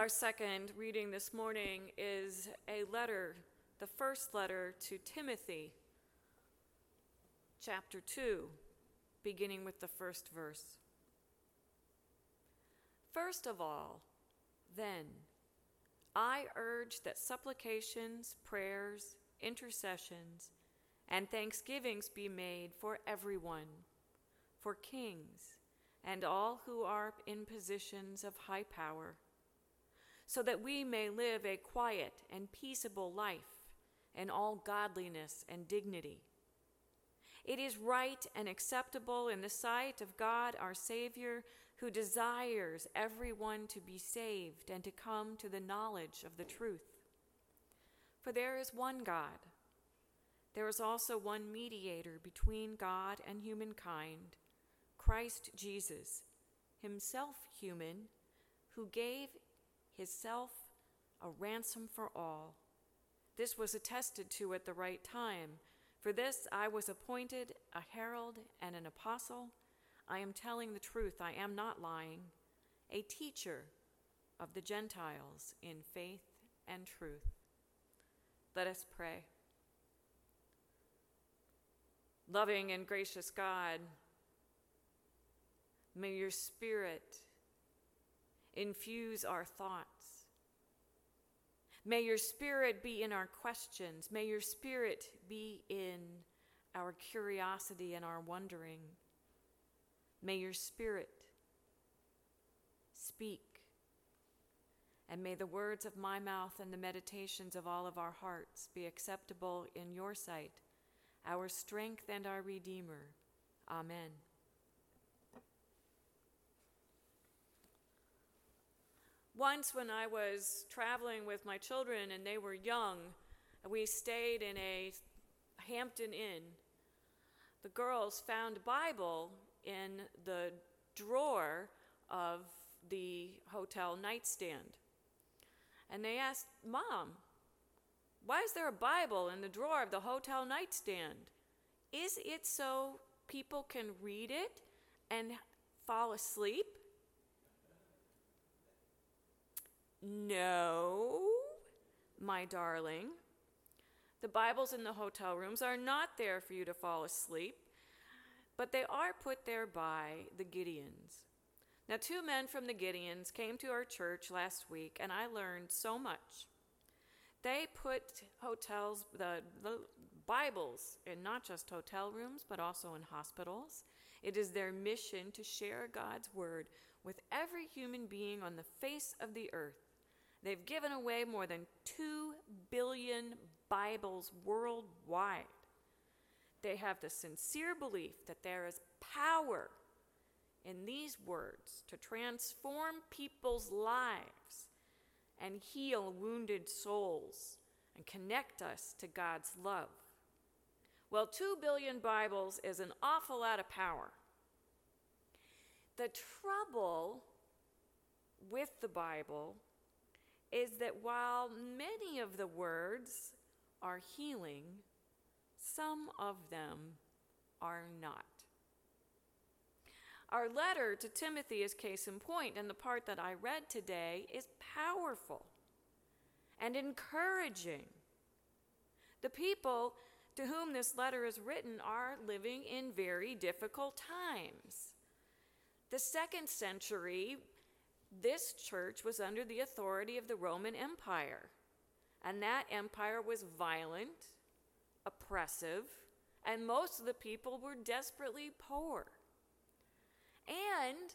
Our second reading this morning is a letter, the first letter to Timothy, chapter 2, beginning with the first verse. First of all, then, I urge that supplications, prayers, intercessions, and thanksgivings be made for everyone, for kings, and all who are in positions of high power, so that we may live a quiet and peaceable life in all godliness and dignity. It is right and acceptable in the sight of God our Savior, who desires everyone to be saved and to come to the knowledge of the truth. For there is one God. There is also one mediator between God and humankind, Christ Jesus, himself human, who gave himself a ransom for all. This was attested to at the right time. For this I was appointed a herald and an apostle. I am telling the truth, I am not lying, a teacher of the Gentiles in faith and truth. Let us pray. Loving and gracious God, may your Spirit infuse our thoughts. May your Spirit be in our questions. May your Spirit be in our curiosity and our wondering. May your Spirit speak. And may the words of my mouth and the meditations of all of our hearts be acceptable in your sight our strength and our Redeemer. Amen. Once, when I was traveling with my children and they were young, we stayed in a Hampton Inn. The girls found a Bible in the drawer of the hotel nightstand. And they asked, Mom, why is there a Bible in the drawer of the hotel nightstand? Is it so people can read it and fall asleep? No, my darling. The Bibles in the hotel rooms are not there for you to fall asleep, but they are put there by the Gideons. Now, two men from the Gideons came to our church last week, and I learned so much. They put hotels, the, the Bibles, in not just hotel rooms, but also in hospitals. It is their mission to share God's word with every human being on the face of the earth. They've given away more than 2 billion Bibles worldwide. They have the sincere belief that there is power in these words to transform people's lives and heal wounded souls and connect us to God's love. Well, 2 billion Bibles is an awful lot of power. The trouble with the Bible is that while many of the words are healing, some of them are not. Our letter to Timothy is case in point, and the part that I read today is powerful and encouraging. The people to whom this letter is written are living in very difficult times. The second century, this church was under the authority of the Roman Empire, and that empire was violent, oppressive, and most of the people were desperately poor. And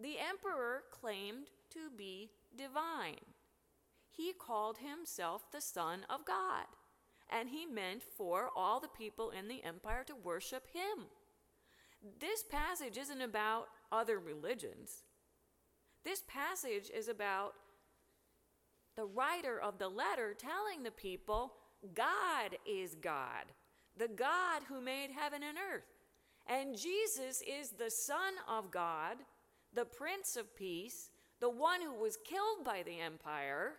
the emperor claimed to be divine. He called himself the Son of God, and he meant for all the people in the empire to worship him. This passage isn't about other religions. This passage is about the writer of the letter telling the people God is God, the God who made heaven and earth. And Jesus is the Son of God, the Prince of Peace, the one who was killed by the empire.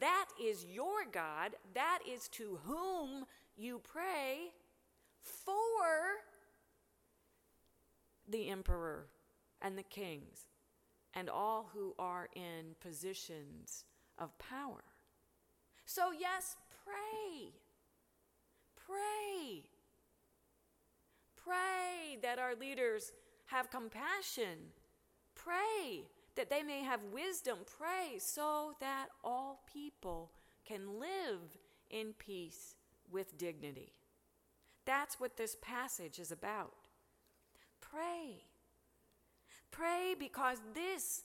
That is your God. That is to whom you pray for the emperor and the kings and all who are in positions of power. So, yes, pray. Pray. Pray that our leaders have compassion. Pray that they may have wisdom. Pray so that all people can live in peace with dignity. That's what this passage is about. Pray. Pray because this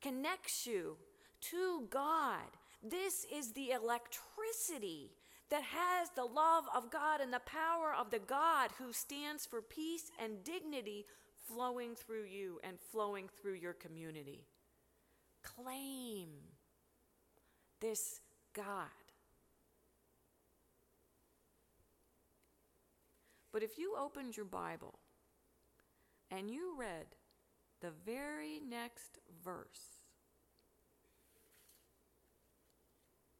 connects you to God. This is the electricity that has the love of God and the power of the God who stands for peace and dignity flowing through you and flowing through your community. Claim this God. But if you opened your Bible and you read the very next verse,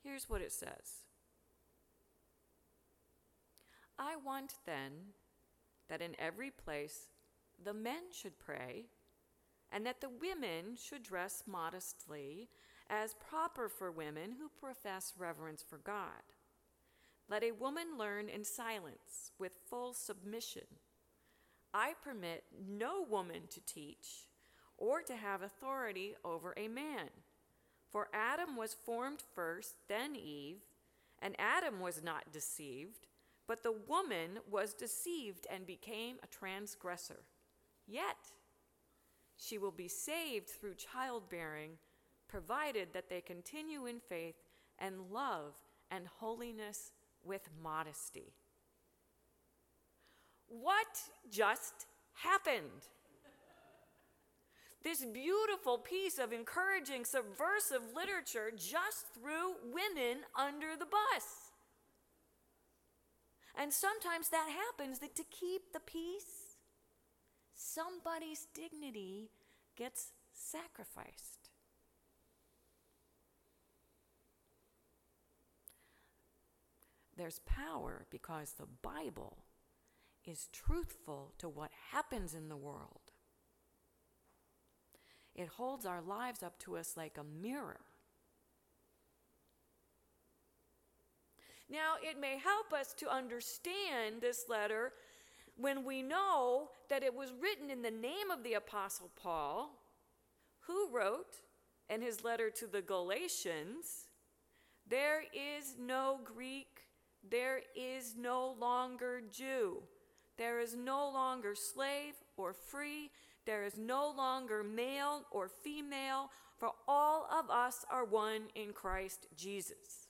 here's what it says I want then that in every place the men should pray, and that the women should dress modestly as proper for women who profess reverence for God. Let a woman learn in silence with full submission. I permit no woman to teach or to have authority over a man. For Adam was formed first, then Eve, and Adam was not deceived, but the woman was deceived and became a transgressor. Yet she will be saved through childbearing, provided that they continue in faith and love and holiness with modesty. What just happened? This beautiful piece of encouraging, subversive literature just threw women under the bus. And sometimes that happens that to keep the peace, somebody's dignity gets sacrificed. There's power because the Bible is truthful to what happens in the world. It holds our lives up to us like a mirror. Now, it may help us to understand this letter when we know that it was written in the name of the Apostle Paul, who wrote in his letter to the Galatians, There is no Greek, there is no longer Jew, there is no longer slave or free, there is no longer male or female, for all of us are one in Christ Jesus.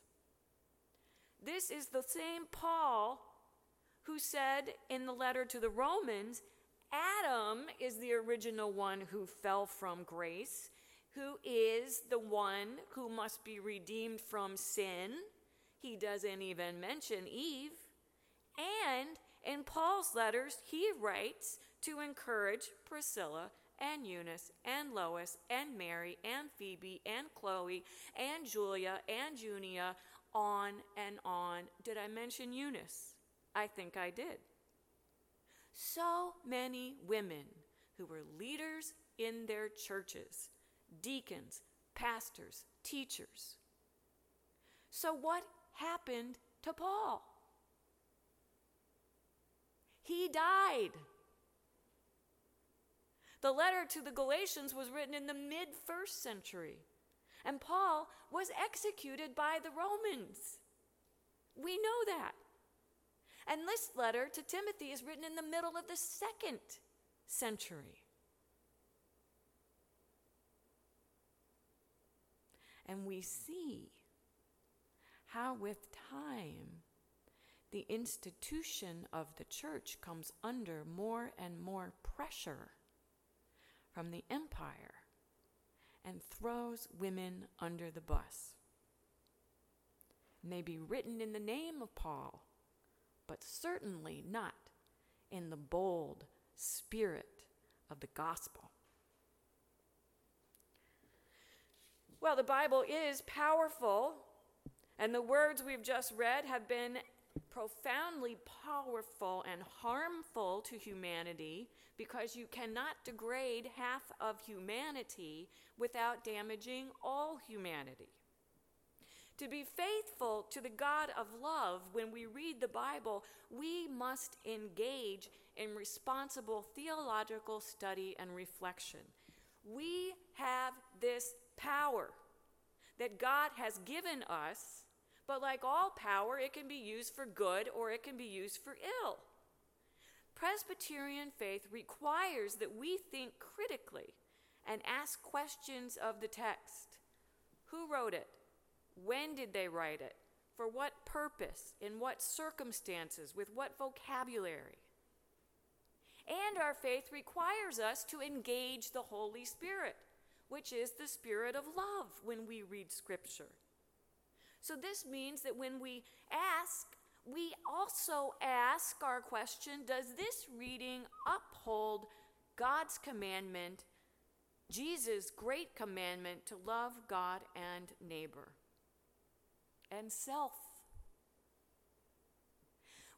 This is the same Paul who said in the letter to the Romans Adam is the original one who fell from grace, who is the one who must be redeemed from sin. He doesn't even mention Eve. And in Paul's letters, he writes to encourage Priscilla and Eunice and Lois and Mary and Phoebe and Chloe and Julia and Junia on and on. Did I mention Eunice? I think I did. So many women who were leaders in their churches, deacons, pastors, teachers. So, what happened to Paul? He died. The letter to the Galatians was written in the mid first century. And Paul was executed by the Romans. We know that. And this letter to Timothy is written in the middle of the second century. And we see how, with time, the institution of the church comes under more and more pressure from the empire and throws women under the bus. May be written in the name of Paul, but certainly not in the bold spirit of the gospel. Well, the Bible is powerful, and the words we've just read have been profoundly powerful and harmful to humanity because you cannot degrade half of humanity without damaging all humanity. To be faithful to the God of love when we read the Bible, we must engage in responsible theological study and reflection. We have this power that God has given us, but like all power, it can be used for good or it can be used for ill. Presbyterian faith requires that we think critically and ask questions of the text. Who wrote it? When did they write it? For what purpose? In what circumstances? With what vocabulary? And our faith requires us to engage the Holy Spirit, which is the Spirit of love when we read Scripture. So, this means that when we ask, we also ask our question Does this reading uphold God's commandment, Jesus' great commandment to love God and neighbor and self?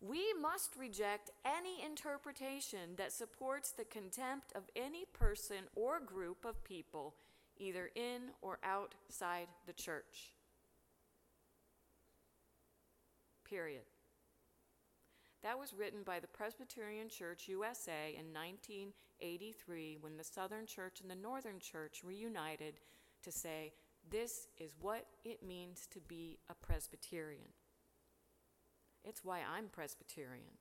We must reject any interpretation that supports the contempt of any person or group of people, either in or outside the church. Period. That was written by the Presbyterian Church USA in 1983 when the Southern Church and the Northern Church reunited to say, this is what it means to be a Presbyterian. It's why I'm Presbyterian.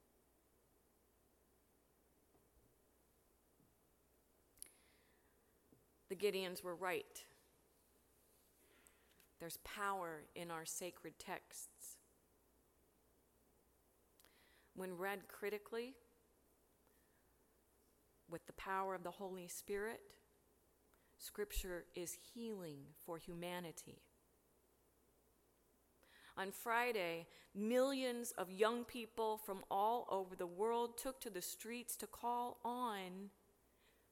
The Gideons were right. There's power in our sacred texts. When read critically, with the power of the Holy Spirit, Scripture is healing for humanity. On Friday, millions of young people from all over the world took to the streets to call on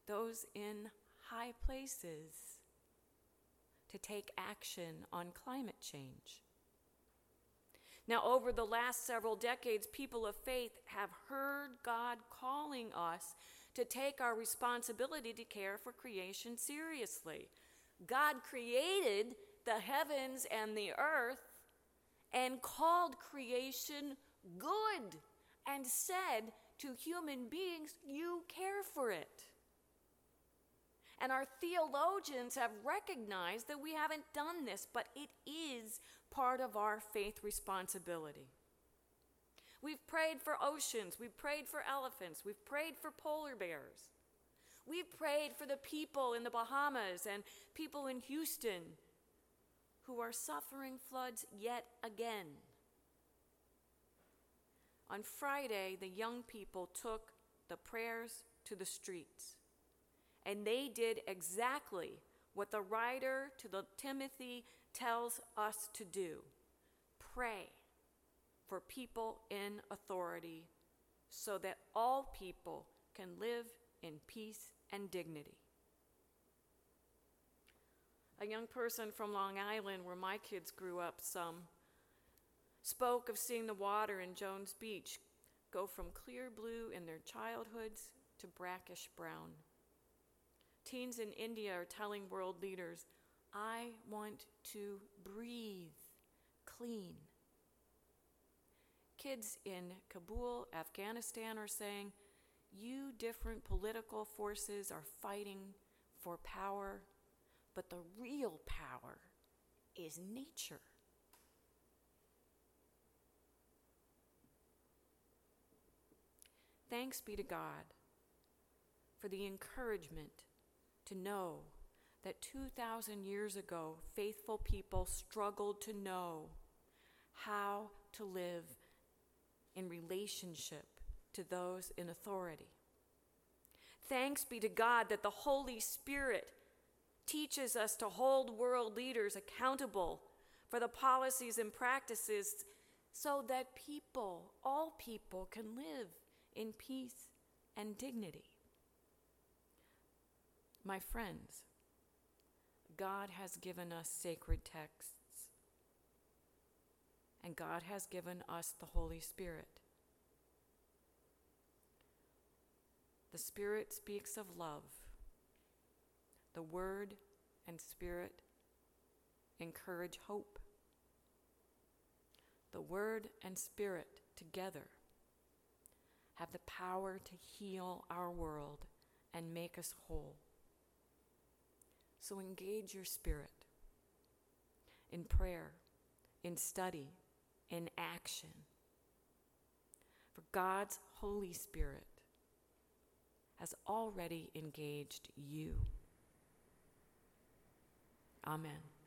those in high places to take action on climate change. Now, over the last several decades, people of faith have heard God calling us to take our responsibility to care for creation seriously. God created the heavens and the earth and called creation good and said to human beings, You care for it. And our theologians have recognized that we haven't done this, but it is part of our faith responsibility. We've prayed for oceans, we've prayed for elephants, we've prayed for polar bears. We've prayed for the people in the Bahamas and people in Houston who are suffering floods yet again. On Friday, the young people took the prayers to the streets, and they did exactly what the writer to the Timothy tells us to do pray for people in authority so that all people can live in peace and dignity. A young person from Long Island, where my kids grew up some, spoke of seeing the water in Jones Beach go from clear blue in their childhoods to brackish brown. Teens in India are telling world leaders, I want to breathe clean. Kids in Kabul, Afghanistan are saying, You different political forces are fighting for power, but the real power is nature. Thanks be to God for the encouragement to know that 2,000 years ago, faithful people struggled to know how to live in relationship to those in authority. Thanks be to God that the Holy Spirit teaches us to hold world leaders accountable for the policies and practices so that people, all people, can live in peace and dignity. My friends, God has given us sacred texts. and God has given us the Holy Spirit. The Spirit speaks of love. The Word and Spirit encourage hope. The Word and Spirit together have the power to heal our world and make us whole. So engage your spirit in prayer, in study, in action. For God's Holy Spirit has already engaged you. Amen.